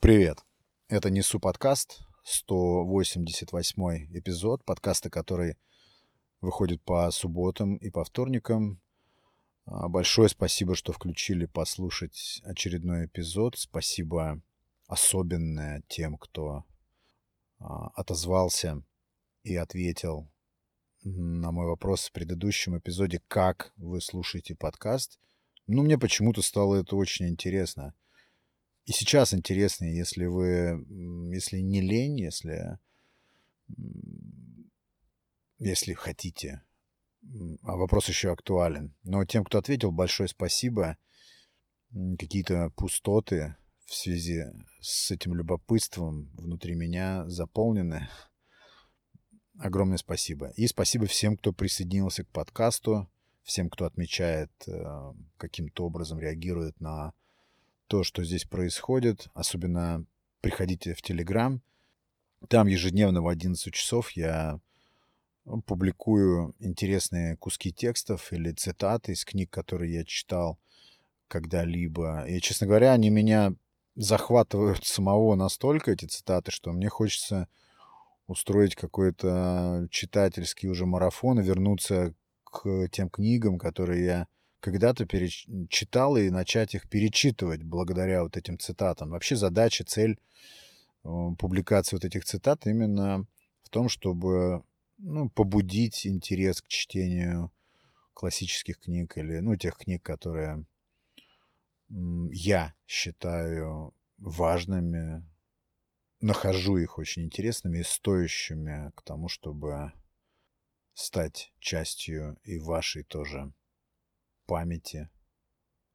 Привет. Это Несу подкаст, 188 эпизод, подкаста, который выходит по субботам и по вторникам. А, большое спасибо, что включили послушать очередной эпизод. Спасибо особенное тем, кто а, отозвался и ответил на мой вопрос в предыдущем эпизоде, как вы слушаете подкаст. Ну, мне почему-то стало это очень интересно. И сейчас интересно, если вы, если не лень, если, если хотите. А вопрос еще актуален. Но тем, кто ответил, большое спасибо. Какие-то пустоты в связи с этим любопытством внутри меня заполнены. Огромное спасибо. И спасибо всем, кто присоединился к подкасту, всем, кто отмечает, э, каким-то образом реагирует на то, что здесь происходит. Особенно приходите в Телеграм. Там ежедневно в 11 часов я публикую интересные куски текстов или цитаты из книг, которые я читал когда-либо. И, честно говоря, они меня захватывают самого настолько, эти цитаты, что мне хочется устроить какой-то читательский уже марафон и вернуться к тем книгам, которые я когда-то перечитал и начать их перечитывать благодаря вот этим цитатам. Вообще задача, цель э, публикации вот этих цитат именно в том, чтобы ну, побудить интерес к чтению классических книг или ну, тех книг, которые я считаю важными, нахожу их очень интересными и стоящими к тому, чтобы стать частью и вашей тоже памяти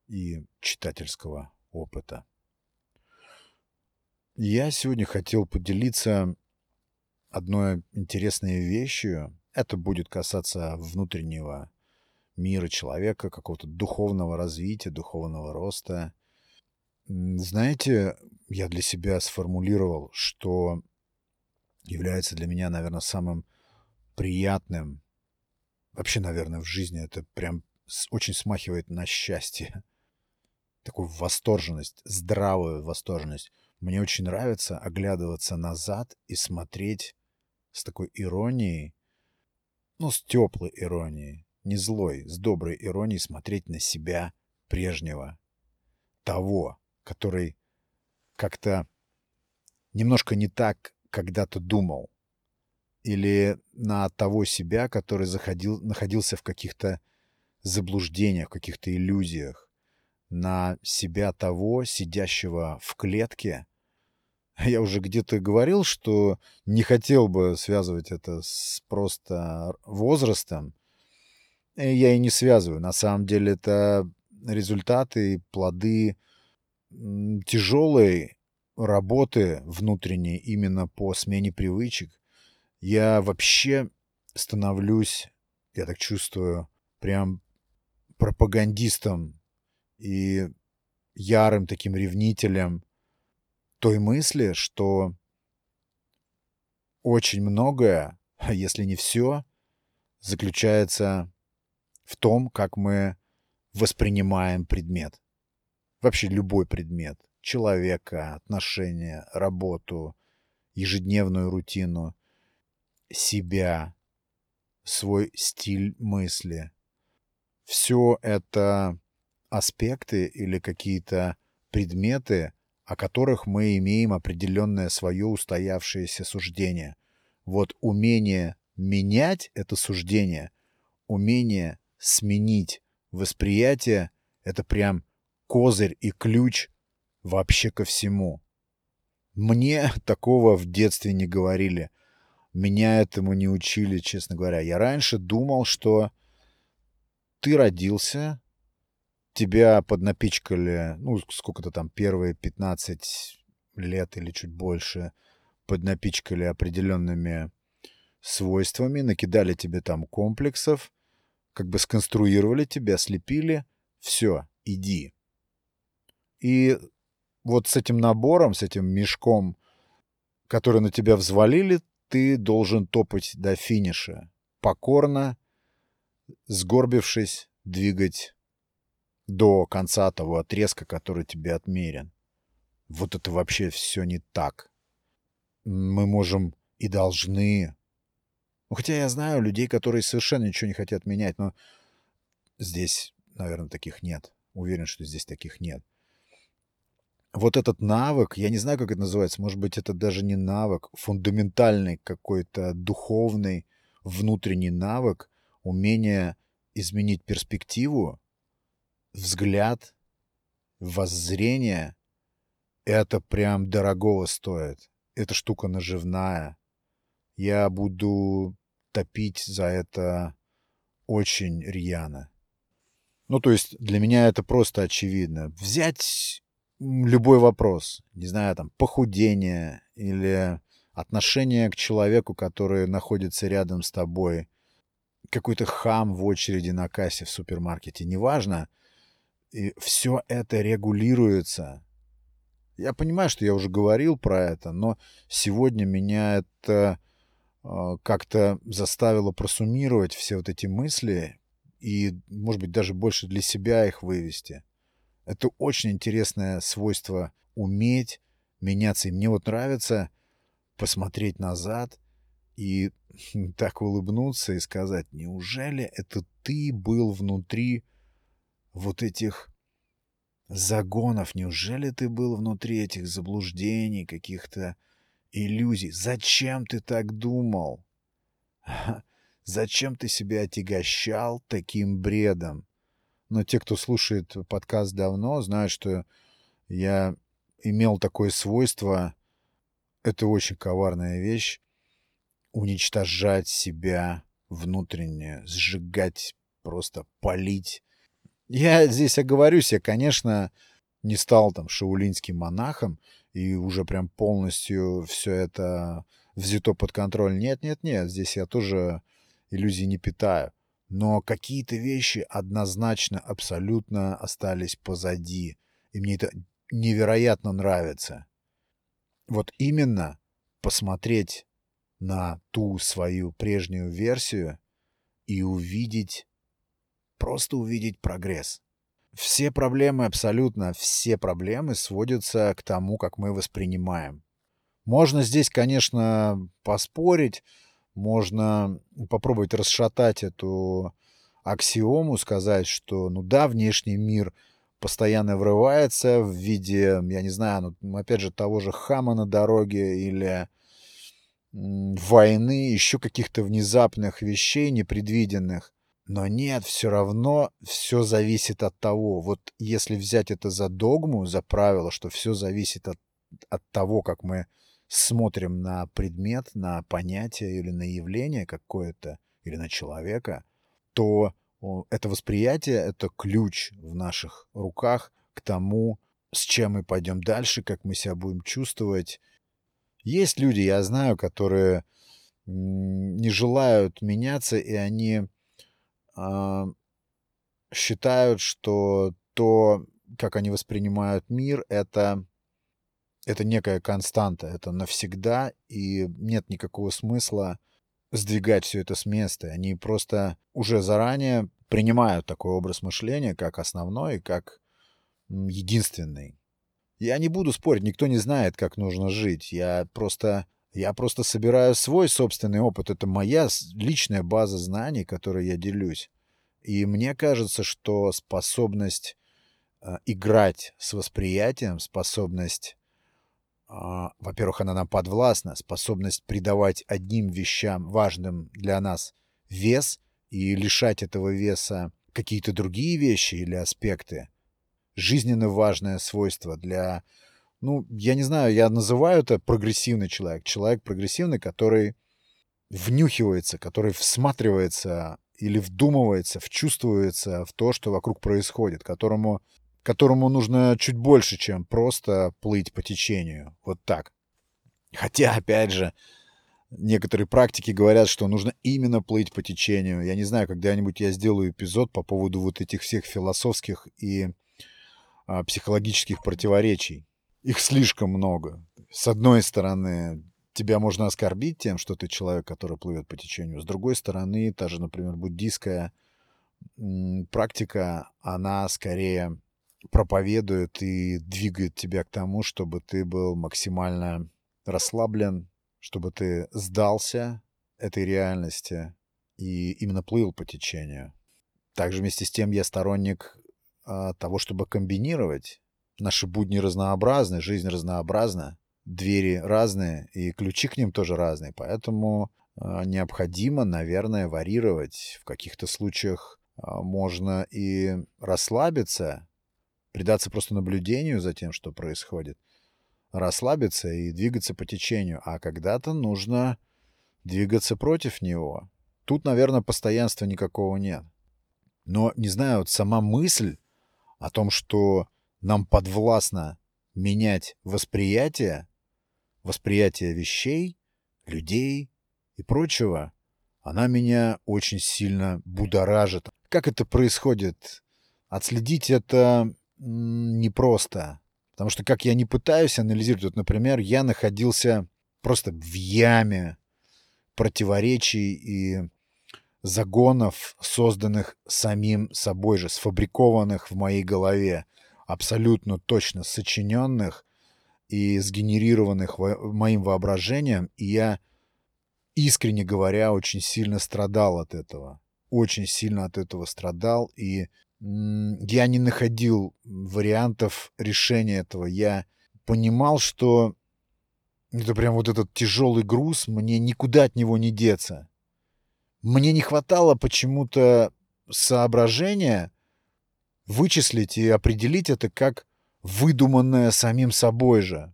и читательского опыта. Я сегодня хотел поделиться одной интересной вещью. Это будет касаться внутреннего мира человека, какого-то духовного развития, духовного роста. Знаете, я для себя сформулировал, что является для меня, наверное, самым приятным вообще, наверное, в жизни. Это прям очень смахивает на счастье. Такую восторженность, здравую восторженность. Мне очень нравится оглядываться назад и смотреть с такой иронией, ну, с теплой иронией, не злой, с доброй иронией смотреть на себя прежнего, того, который как-то немножко не так когда-то думал, или на того себя, который заходил, находился в каких-то заблуждениях, каких-то иллюзиях, на себя того, сидящего в клетке. Я уже где-то говорил, что не хотел бы связывать это с просто возрастом. Я и не связываю. На самом деле это результаты, плоды тяжелой работы внутренней именно по смене привычек. Я вообще становлюсь, я так чувствую, прям пропагандистом и ярым таким ревнителем той мысли, что очень многое, если не все, заключается в том, как мы воспринимаем предмет. Вообще любой предмет. Человека, отношения, работу, ежедневную рутину, себя, свой стиль мысли – все это аспекты или какие-то предметы, о которых мы имеем определенное свое устоявшееся суждение. Вот умение менять это суждение, умение сменить восприятие — это прям козырь и ключ вообще ко всему. Мне такого в детстве не говорили. Меня этому не учили, честно говоря. Я раньше думал, что ты родился, тебя поднапичкали, ну, сколько-то там, первые 15 лет или чуть больше, поднапичкали определенными свойствами, накидали тебе там комплексов, как бы сконструировали тебя, слепили, все, иди. И вот с этим набором, с этим мешком, который на тебя взвалили, ты должен топать до финиша. Покорно, сгорбившись, двигать до конца того отрезка, который тебе отмерен. вот это вообще все не так. Мы можем и должны... Ну, хотя я знаю людей, которые совершенно ничего не хотят менять, но здесь, наверное, таких нет. Уверен, что здесь таких нет. Вот этот навык, я не знаю, как это называется, может быть, это даже не навык, фундаментальный какой-то духовный внутренний навык, умение изменить перспективу, взгляд, воззрение, это прям дорогого стоит. Эта штука наживная. Я буду топить за это очень рьяно. Ну, то есть для меня это просто очевидно. Взять любой вопрос, не знаю, там, похудение или отношение к человеку, который находится рядом с тобой, какой-то хам в очереди на кассе в супермаркете, неважно, и все это регулируется. Я понимаю, что я уже говорил про это, но сегодня меня это э, как-то заставило просуммировать все вот эти мысли и, может быть, даже больше для себя их вывести. Это очень интересное свойство уметь меняться. И мне вот нравится посмотреть назад и так улыбнуться и сказать, неужели это ты был внутри вот этих загонов, неужели ты был внутри этих заблуждений, каких-то иллюзий? Зачем ты так думал? Зачем ты себя отягощал таким бредом? Но те, кто слушает подкаст давно, знают, что я имел такое свойство, это очень коварная вещь, уничтожать себя внутренне, сжигать, просто палить. Я здесь оговорюсь, я, конечно, не стал там шаулинским монахом и уже прям полностью все это взято под контроль. Нет, нет, нет, здесь я тоже иллюзий не питаю. Но какие-то вещи однозначно, абсолютно остались позади. И мне это невероятно нравится. Вот именно посмотреть на ту свою прежнюю версию и увидеть, просто увидеть прогресс. Все проблемы, абсолютно все проблемы сводятся к тому, как мы воспринимаем. Можно здесь, конечно, поспорить, можно попробовать расшатать эту аксиому, сказать, что, ну да, внешний мир постоянно врывается в виде, я не знаю, ну, опять же, того же хама на дороге или войны, еще каких-то внезапных вещей непредвиденных. Но нет, все равно все зависит от того. Вот если взять это за догму, за правило, что все зависит от, от того, как мы смотрим на предмет, на понятие или на явление какое-то, или на человека, то это восприятие — это ключ в наших руках к тому, с чем мы пойдем дальше, как мы себя будем чувствовать. Есть люди, я знаю, которые не желают меняться, и они э, считают, что то, как они воспринимают мир, это это некая константа, это навсегда, и нет никакого смысла сдвигать все это с места. Они просто уже заранее принимают такой образ мышления как основной, как единственный. Я не буду спорить, никто не знает, как нужно жить. Я просто, я просто собираю свой собственный опыт. Это моя личная база знаний, которой я делюсь. И мне кажется, что способность э, играть с восприятием, способность а, во-первых, она нам подвластна, способность придавать одним вещам, важным для нас, вес и лишать этого веса какие-то другие вещи или аспекты. Жизненно важное свойство для... Ну, я не знаю, я называю это прогрессивный человек. Человек прогрессивный, который внюхивается, который всматривается или вдумывается, вчувствуется в то, что вокруг происходит, которому которому нужно чуть больше, чем просто плыть по течению. Вот так. Хотя, опять же, некоторые практики говорят, что нужно именно плыть по течению. Я не знаю, когда-нибудь я сделаю эпизод по поводу вот этих всех философских и психологических противоречий. Их слишком много. С одной стороны, тебя можно оскорбить тем, что ты человек, который плывет по течению. С другой стороны, та же, например, буддийская практика, она скорее проповедует и двигает тебя к тому, чтобы ты был максимально расслаблен, чтобы ты сдался этой реальности и именно плыл по течению. Также вместе с тем я сторонник а, того, чтобы комбинировать. Наши будни разнообразны, жизнь разнообразна, двери разные, и ключи к ним тоже разные. Поэтому а, необходимо, наверное, варьировать. В каких-то случаях а, можно и расслабиться, предаться просто наблюдению за тем, что происходит, расслабиться и двигаться по течению, а когда-то нужно двигаться против него. Тут, наверное, постоянства никакого нет. Но, не знаю, вот сама мысль о том, что нам подвластно менять восприятие, восприятие вещей, людей и прочего, она меня очень сильно будоражит. Как это происходит? Отследить это непросто. Потому что как я не пытаюсь анализировать, вот, например, я находился просто в яме противоречий и загонов, созданных самим собой же, сфабрикованных в моей голове, абсолютно точно сочиненных и сгенерированных моим воображением, и я, искренне говоря, очень сильно страдал от этого. Очень сильно от этого страдал, и я не находил вариантов решения этого. Я понимал, что это прям вот этот тяжелый груз, мне никуда от него не деться. Мне не хватало почему-то соображения вычислить и определить это как выдуманное самим собой же.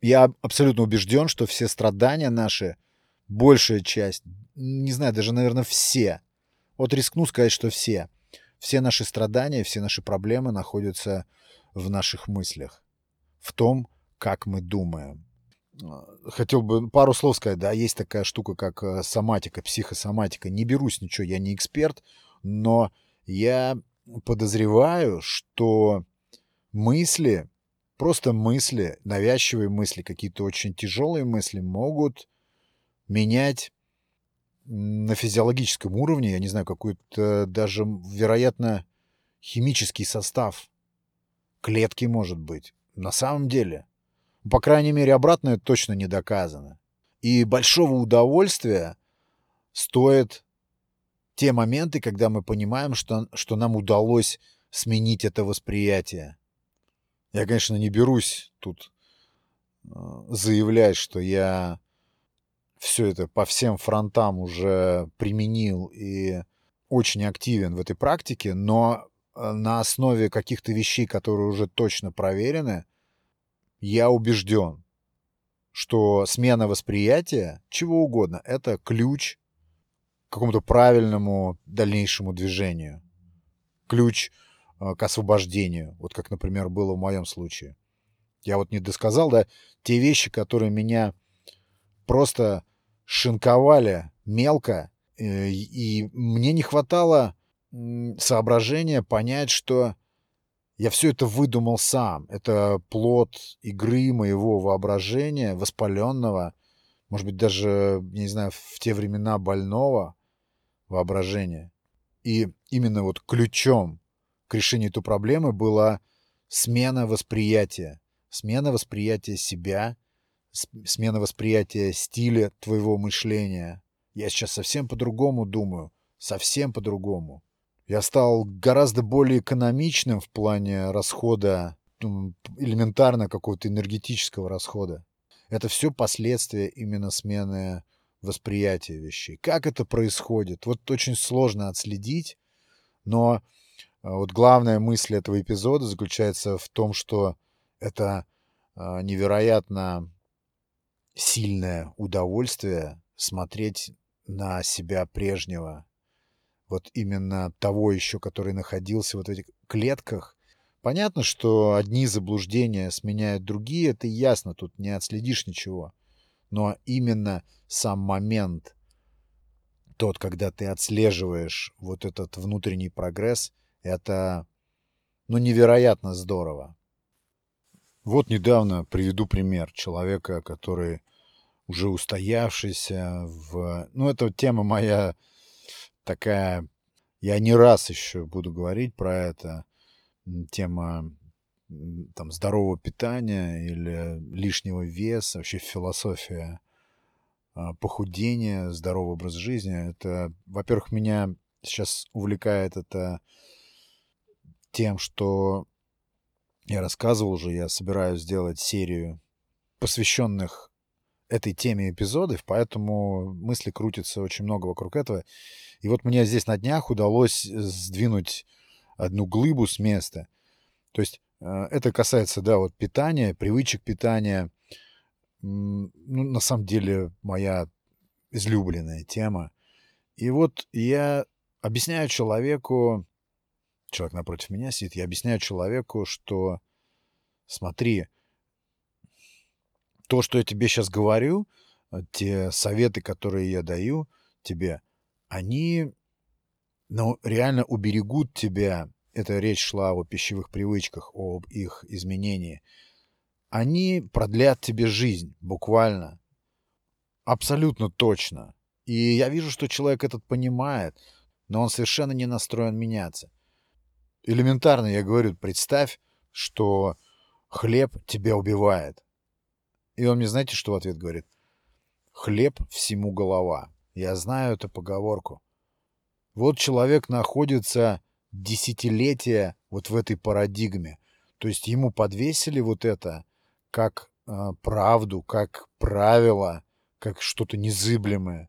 Я абсолютно убежден, что все страдания наши, большая часть, не знаю, даже, наверное, все, вот рискну сказать, что все, все наши страдания, все наши проблемы находятся в наших мыслях, в том, как мы думаем. Хотел бы пару слов сказать, да, есть такая штука, как э, соматика, психосоматика. Не берусь ничего, я не эксперт, но я подозреваю, что мысли, просто мысли, навязчивые мысли, какие-то очень тяжелые мысли могут менять на физиологическом уровне, я не знаю, какой-то даже, вероятно, химический состав клетки, может быть. На самом деле. По крайней мере, обратное точно не доказано. И большого удовольствия стоит те моменты, когда мы понимаем, что, что нам удалось сменить это восприятие. Я, конечно, не берусь тут э, заявлять, что я все это по всем фронтам уже применил и очень активен в этой практике, но э, на основе каких-то вещей, которые уже точно проверены, я убежден, что смена восприятия, чего угодно, это ключ к какому-то правильному дальнейшему движению. Ключ э, к освобождению. Вот как, например, было в моем случае. Я вот не досказал, да, те вещи, которые меня просто шинковали мелко, э, и мне не хватало соображения понять, что я все это выдумал сам. Это плод игры моего воображения, воспаленного, может быть, даже, я не знаю, в те времена больного воображения. И именно вот ключом к решению этой проблемы была смена восприятия. Смена восприятия себя, смена восприятия стиля твоего мышления. Я сейчас совсем по-другому думаю, совсем по-другому. Я стал гораздо более экономичным в плане расхода, элементарно какого-то энергетического расхода. Это все последствия именно смены восприятия вещей. Как это происходит? Вот очень сложно отследить, но а, вот главная мысль этого эпизода заключается в том, что это а, невероятно сильное удовольствие смотреть на себя прежнего, вот именно того еще, который находился вот в этих клетках. Понятно, что одни заблуждения сменяют другие, это ясно, тут не отследишь ничего. Но именно сам момент, тот, когда ты отслеживаешь вот этот внутренний прогресс, это, ну, невероятно здорово. Вот недавно приведу пример человека, который уже устоявшийся в... Ну, это тема моя такая, я не раз еще буду говорить про это. тема там, здорового питания или лишнего веса, вообще философия а, похудения, здоровый образ жизни. Это, во-первых, меня сейчас увлекает это тем, что я рассказывал уже, я собираюсь сделать серию посвященных этой теме эпизодов, поэтому мысли крутятся очень много вокруг этого. И вот мне здесь на днях удалось сдвинуть одну глыбу с места. То есть э, это касается, да, вот питания, привычек питания. Ну, на самом деле, моя излюбленная тема. И вот я объясняю человеку, человек напротив меня сидит, я объясняю человеку, что смотри, то, что я тебе сейчас говорю, э, те советы, которые я даю тебе, они, ну, реально уберегут тебя. Это речь шла о пищевых привычках, об их изменении. Они продлят тебе жизнь, буквально. Абсолютно точно. И я вижу, что человек этот понимает, но он совершенно не настроен меняться. Элементарно я говорю, представь, что хлеб тебя убивает. И он мне, знаете, что в ответ говорит? Хлеб всему голова. Я знаю эту поговорку. Вот человек находится десятилетия вот в этой парадигме. То есть ему подвесили вот это как э, правду, как правило, как что-то незыблемое.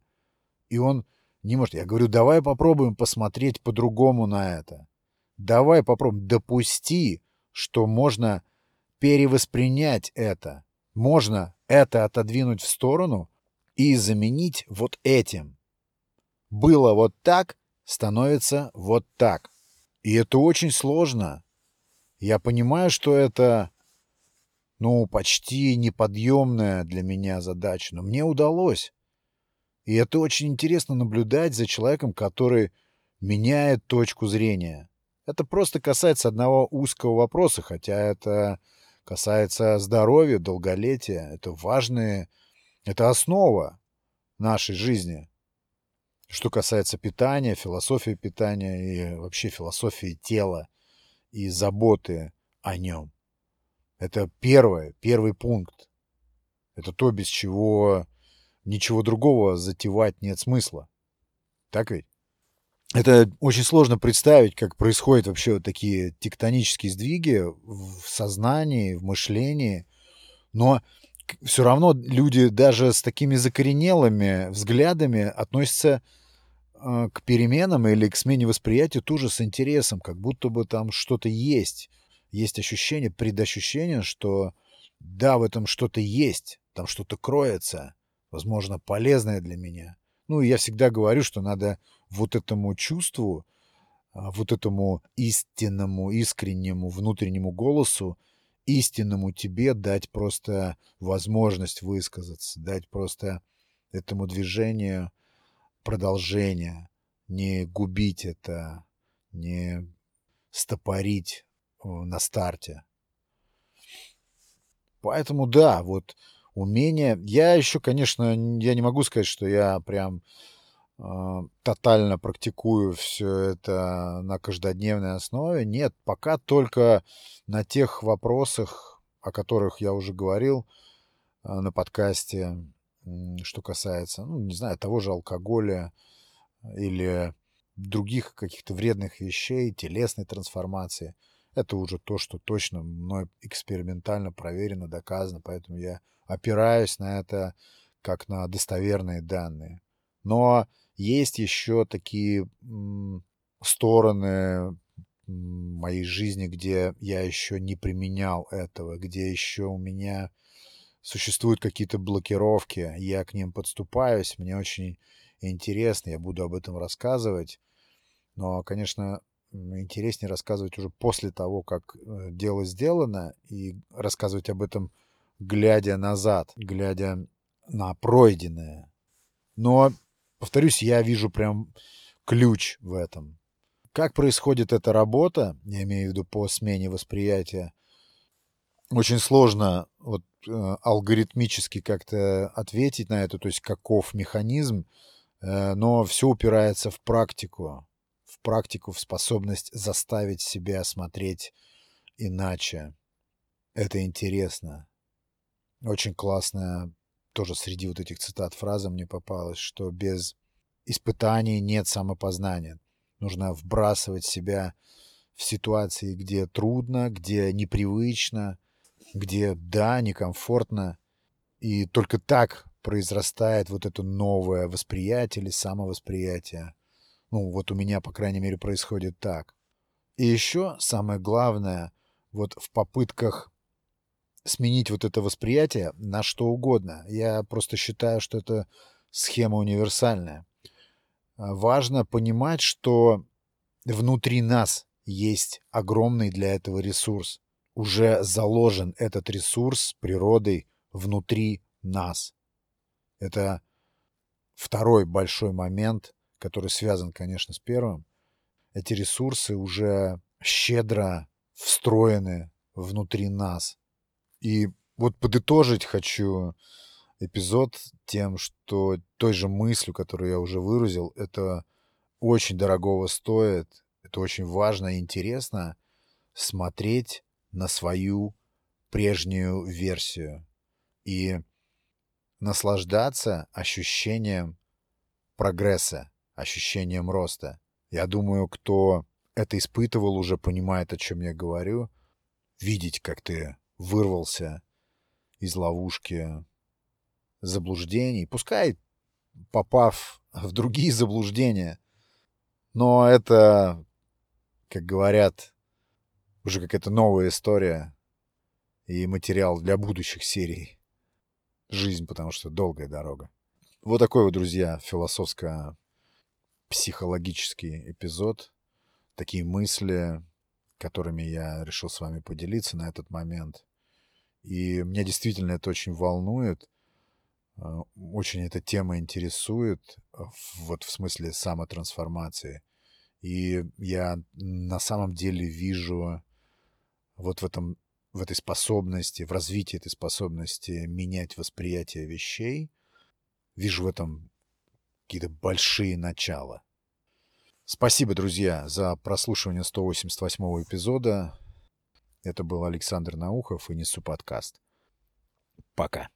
И он не может. Я говорю, давай попробуем посмотреть по-другому на это. Давай попробуем. Допусти, что можно перевоспринять это. Можно это отодвинуть в сторону и заменить вот этим. Было вот так, становится вот так. И это очень сложно. Я понимаю, что это, ну, почти неподъемная для меня задача, но мне удалось. И это очень интересно наблюдать за человеком, который меняет точку зрения. Это просто касается одного узкого вопроса, хотя это касается здоровья, долголетия. Это важные, это основа нашей жизни. Что касается питания, философии питания и вообще философии тела и заботы о нем. Это первое, первый пункт. Это то, без чего ничего другого затевать нет смысла. Так ведь? Это очень сложно представить, как происходят вообще вот такие тектонические сдвиги в сознании, в мышлении. Но все равно люди даже с такими закоренелыми взглядами относятся э, к переменам или к смене восприятия тоже с интересом, как будто бы там что-то есть. Есть ощущение, предощущение, что да, в этом что-то есть, там что-то кроется, возможно, полезное для меня. Ну, я всегда говорю, что надо вот этому чувству, а, вот этому истинному, искреннему внутреннему голосу, истинному тебе дать просто возможность высказаться, дать просто этому движению продолжение, не губить это, не стопорить на старте. Поэтому да, вот умение. Я еще, конечно, я не могу сказать, что я прям тотально практикую все это на каждодневной основе. Нет, пока только на тех вопросах, о которых я уже говорил а, на подкасте, что касается, ну, не знаю, того же алкоголя или других каких-то вредных вещей, телесной трансформации. Это уже то, что точно мной экспериментально проверено, доказано, поэтому я опираюсь на это как на достоверные данные. Но есть еще такие стороны моей жизни, где я еще не применял этого, где еще у меня существуют какие-то блокировки, я к ним подступаюсь, мне очень интересно, я буду об этом рассказывать. Но, конечно, интереснее рассказывать уже после того, как э, дело сделано, и рассказывать об этом, глядя назад, глядя на пройденное. Но Повторюсь, я вижу прям ключ в этом. Как происходит эта работа, я имею в виду по смене восприятия, очень сложно вот, э, алгоритмически как-то ответить на это, то есть каков механизм, э, но все упирается в практику, в практику, в способность заставить себя смотреть иначе. Это интересно. Очень классная тоже среди вот этих цитат фраза мне попалась, что без испытаний нет самопознания. Нужно вбрасывать себя в ситуации, где трудно, где непривычно, где, да, некомфортно. И только так произрастает вот это новое восприятие или самовосприятие. Ну, вот у меня, по крайней мере, происходит так. И еще самое главное, вот в попытках сменить вот это восприятие на что угодно. Я просто считаю, что это схема универсальная. А, важно понимать, что внутри нас есть огромный для этого ресурс. Уже заложен этот ресурс природой внутри нас. Это второй большой момент, который связан, конечно, с первым. Эти ресурсы уже щедро встроены внутри нас. И вот подытожить хочу эпизод тем, что той же мыслью, которую я уже выразил, это очень дорогого стоит, это очень важно и интересно смотреть на свою прежнюю версию и наслаждаться ощущением прогресса, ощущением роста. Я думаю, кто это испытывал, уже понимает, о чем я говорю. Видеть, как ты вырвался из ловушки заблуждений, пускай попав в другие заблуждения, но это, как говорят, уже какая-то новая история и материал для будущих серий. Жизнь, потому что долгая дорога. Вот такой вот, друзья, философско-психологический эпизод. Такие мысли, которыми я решил с вами поделиться на этот момент. И меня действительно это очень волнует. А, очень эта тема интересует, а, вот в смысле самотрансформации. И я на самом деле вижу вот в этом в этой способности, в развитии этой способности менять восприятие вещей, вижу в этом какие-то большие начала. Спасибо, друзья, за прослушивание 188 эпизода. Это был Александр Наухов и Несу подкаст. Пока.